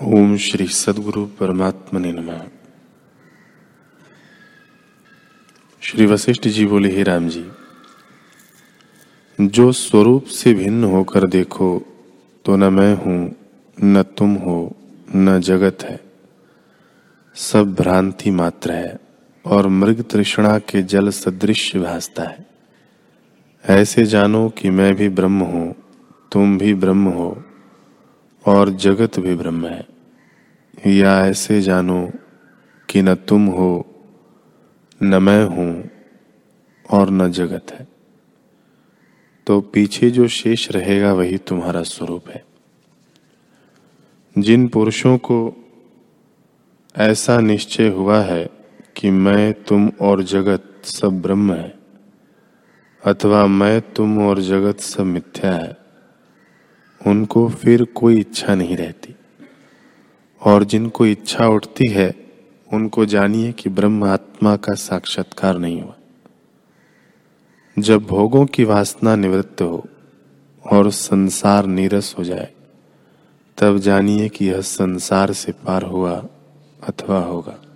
ओम श्री सदगुरु परमात्मा ने नमः। श्री वशिष्ठ जी बोले, हे राम जी, जो स्वरूप से भिन्न होकर देखो तो न मैं हूँ, न तुम हो, न जगत है। सब भ्रांति मात्र है, और मृग तृष्णा के जल सदृश भासता है। ऐसे जानो कि मैं भी ब्रह्म हूँ, तुम भी ब्रह्म हो और जगत भी ब्रह्म है। या ऐसे जानो कि न तुम हो, न मैं हूँ और न जगत है। तो पीछे जो शेष रहेगा वही तुम्हारा स्वरूप है। जिन पुरुषों को ऐसा निश्चय हुआ है कि मैं, तुम और जगत सब ब्रह्म है, अथवा मैं, तुम और जगत सब मिथ्या है उनको फिर कोई इच्छा नहीं रहती। और जिनको इच्छा उठती है, उनको जानिए कि ब्रह्म आत्मा का साक्षात्कार नहीं हुआ। जब भोगों की वासना निवृत्त हो और संसार नीरस हो जाए, तब जानिए कि यह संसार से पार हुआ अथवा होगा।